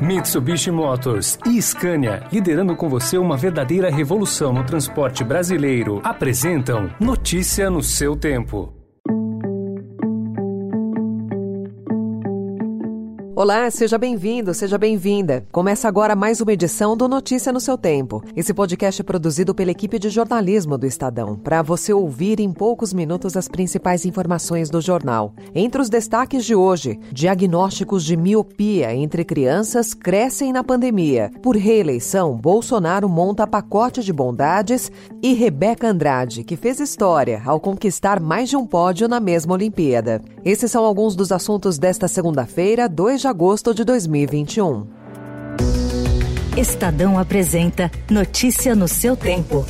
Mitsubishi Motors e Scania, liderando com você uma verdadeira revolução no transporte brasileiro, apresentam Notícia no seu tempo. Olá, seja bem-vindo, seja bem-vinda. Começa agora mais uma edição do Notícia no seu Tempo. Esse podcast é produzido pela equipe de jornalismo do Estadão, para você ouvir em poucos minutos as principais informações do jornal. Entre os destaques de hoje, diagnósticos de miopia entre crianças crescem na pandemia. Por reeleição, Bolsonaro monta pacote de bondades e Rebeca Andrade, que fez história ao conquistar mais de um pódio na mesma Olimpíada. Esses são alguns dos assuntos desta segunda-feira, 2 de agosto de 2021. Estadão apresenta Notícia no seu tempo.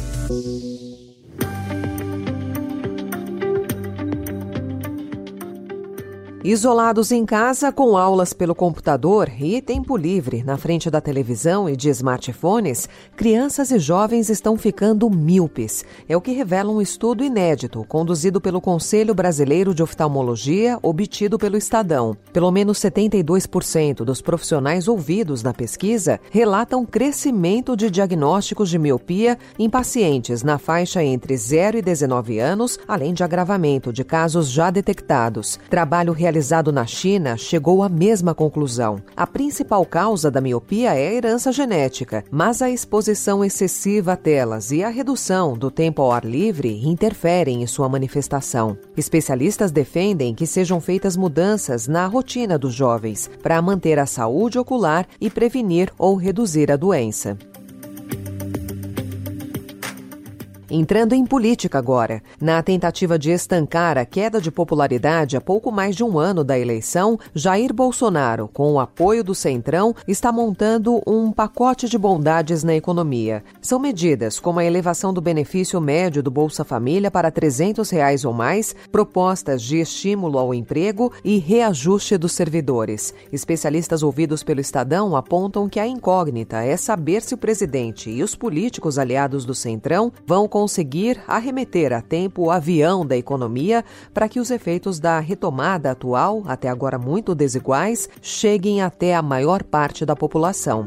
Isolados em casa, com aulas pelo computador e tempo livre na frente da televisão e de smartphones, crianças e jovens estão ficando míopes. É o que revela um estudo inédito conduzido pelo Conselho Brasileiro de Oftalmologia, obtido pelo Estadão. Pelo menos 72% dos profissionais ouvidos na pesquisa relatam crescimento de diagnósticos de miopia em pacientes na faixa entre 0 e 19 anos, além de agravamento de casos já detectados. Trabalho realizado realizado na China chegou à mesma conclusão. A principal causa da miopia é a herança genética, mas a exposição excessiva a telas e a redução do tempo ao ar livre interferem em sua manifestação. Especialistas defendem que sejam feitas mudanças na rotina dos jovens para manter a saúde ocular e prevenir ou reduzir a doença. Entrando em política agora. Na tentativa de estancar a queda de popularidade há pouco mais de um ano da eleição, Jair Bolsonaro, com o apoio do Centrão, está montando um pacote de bondades na economia. São medidas como a elevação do benefício médio do Bolsa Família para 300 reais ou mais, propostas de estímulo ao emprego e reajuste dos servidores. Especialistas ouvidos pelo Estadão apontam que a incógnita é saber se o presidente e os políticos aliados do Centrão vão conseguir arremeter a tempo o avião da economia para que os efeitos da retomada atual, até agora muito desiguais, cheguem até a maior parte da população.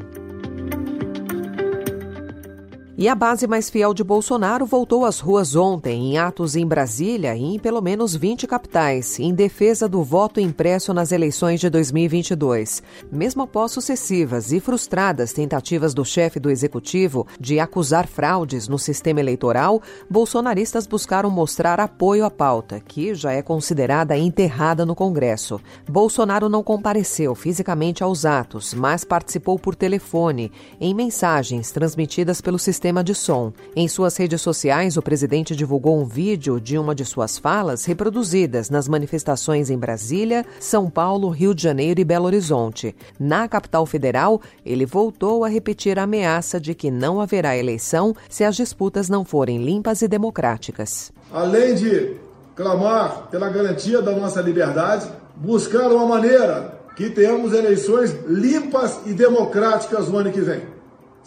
E a base mais fiel de Bolsonaro voltou às ruas ontem, em atos em Brasília e em pelo menos 20 capitais, em defesa do voto impresso nas eleições de 2022. Mesmo após sucessivas e frustradas tentativas do chefe do executivo de acusar fraudes no sistema eleitoral, bolsonaristas buscaram mostrar apoio à pauta, que já é considerada enterrada no Congresso. Bolsonaro não compareceu fisicamente aos atos, mas participou por telefone, em mensagens transmitidas pelo sistema sistema de som. Em suas redes sociais, o presidente divulgou um vídeo de uma de suas falas reproduzidas nas manifestações em Brasília, São Paulo, Rio de Janeiro e Belo Horizonte. Na capital federal, ele voltou a repetir a ameaça de que não haverá eleição se as disputas não forem limpas e democráticas. Além de clamar pela garantia da nossa liberdade, buscar uma maneira que tenhamos eleições limpas e democráticas no ano que vem.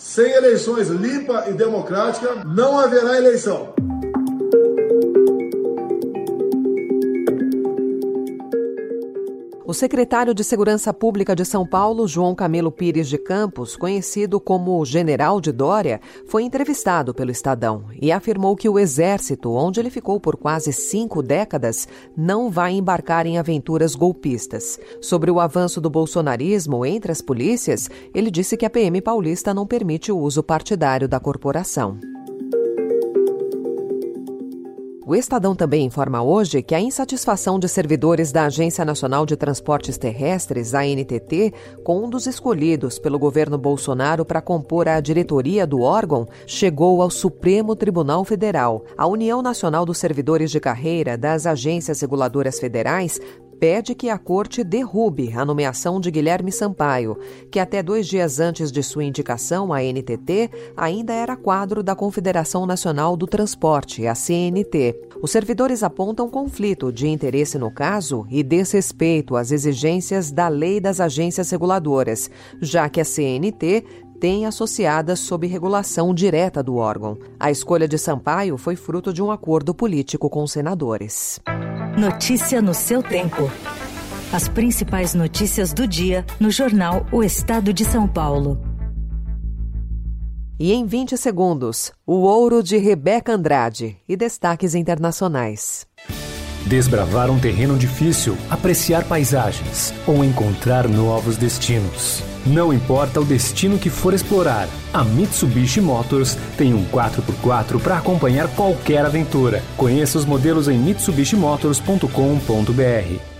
Sem eleições limpa e democrática, não haverá eleição. O secretário de Segurança Pública de São Paulo, João Camilo Pires de Campos, conhecido como General de Dória, foi entrevistado pelo Estadão e afirmou que o Exército, onde ele ficou por quase cinco décadas, não vai embarcar em aventuras golpistas. Sobre o avanço do bolsonarismo entre as polícias, ele disse que a PM paulista não permite o uso partidário da corporação. O Estadão também informa hoje que a insatisfação de servidores da Agência Nacional de Transportes Terrestres, ANTT, com um dos escolhidos pelo governo Bolsonaro para compor a diretoria do órgão, chegou ao Supremo Tribunal Federal. A União Nacional dos Servidores de Carreira das Agências Reguladoras Federais pede que a corte derrube a nomeação de Guilherme Sampaio, que até dois dias antes de sua indicação à NTT ainda era quadro da Confederação Nacional do Transporte, a CNT. Os servidores apontam conflito de interesse no caso e desrespeito às exigências da lei das agências reguladoras, já que a CNT tem associadas sob regulação direta do órgão. A escolha de Sampaio foi fruto de um acordo político com os senadores. Notícia no seu tempo. As principais notícias do dia no jornal O Estado de São Paulo. E em 20 segundos, o ouro de Rebeca Andrade e destaques internacionais. Desbravar um terreno difícil, apreciar paisagens ou encontrar novos destinos. Não importa o destino que for explorar, a Mitsubishi Motors tem um 4x4 para acompanhar qualquer aventura. Conheça os modelos em mitsubishimotors.com.br.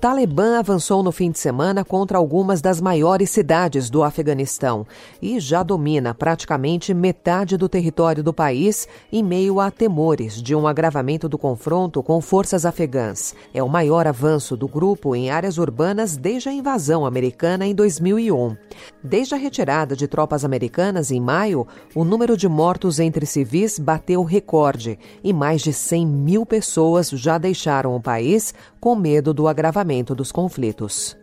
Talibã avançou no fim de semana contra algumas das maiores cidades do Afeganistão e já domina praticamente metade do território do país em meio a temores de um agravamento do confronto com forças afegãs. É o maior avanço do grupo em áreas urbanas desde a invasão americana em 2001. Desde a retirada de tropas americanas em maio, o número de mortos entre civis bateu recorde e mais de 100 mil pessoas já deixaram o país com medo do agravamento dos conflitos.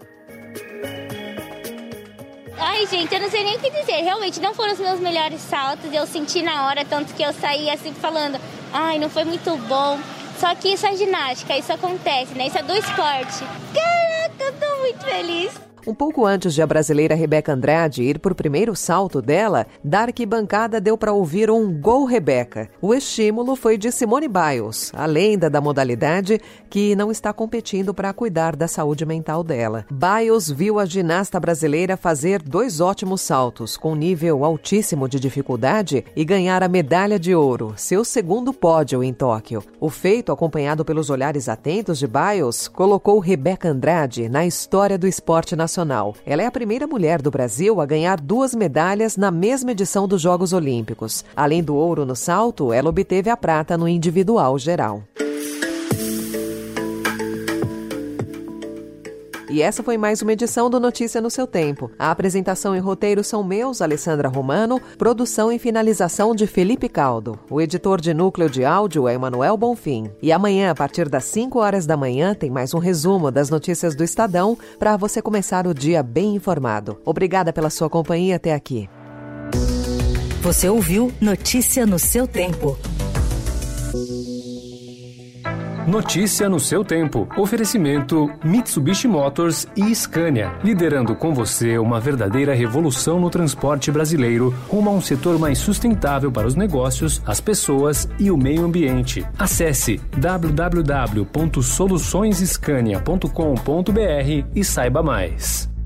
Ai, gente, eu não sei nem o que dizer. Realmente não foram os meus melhores saltos. Eu senti na hora, tanto que eu saí assim falando: ai, não foi muito bom. Só que isso é ginástica, isso acontece, né? Isso é do esporte. Caraca, eu tô muito feliz. Um pouco antes de a brasileira Rebeca Andrade ir para o primeiro salto dela, da arquibancada deu para ouvir um Gol Rebeca. O estímulo foi de Simone Biles, a lenda da modalidade que não está competindo para cuidar da saúde mental dela. Biles viu a ginasta brasileira fazer dois ótimos saltos, com nível altíssimo de dificuldade, e ganhar a medalha de ouro, seu segundo pódio em Tóquio. O feito, acompanhado pelos olhares atentos de Biles, colocou Rebeca Andrade na história do esporte nacional internacional. Ela é a primeira mulher do Brasil a ganhar duas medalhas na mesma edição dos Jogos Olímpicos. Além do ouro no salto, ela obteve a prata no individual geral. E essa foi mais uma edição do Notícia no seu tempo. A apresentação e roteiro são meus, Alessandra Romano, produção e finalização de Felipe Caldo. O editor de núcleo de áudio é Emanuel Bonfim. E amanhã, a partir das 5 horas da manhã, tem mais um resumo das notícias do Estadão para você começar o dia bem informado. Obrigada pela sua companhia até aqui. Você ouviu Notícia no seu tempo. Notícia no seu tempo. Oferecimento Mitsubishi Motors e Scania, liderando com você uma verdadeira revolução no transporte brasileiro rumo a um setor mais sustentável para os negócios, as pessoas e o meio ambiente. Acesse www.soluçõesescania.com.br e saiba mais.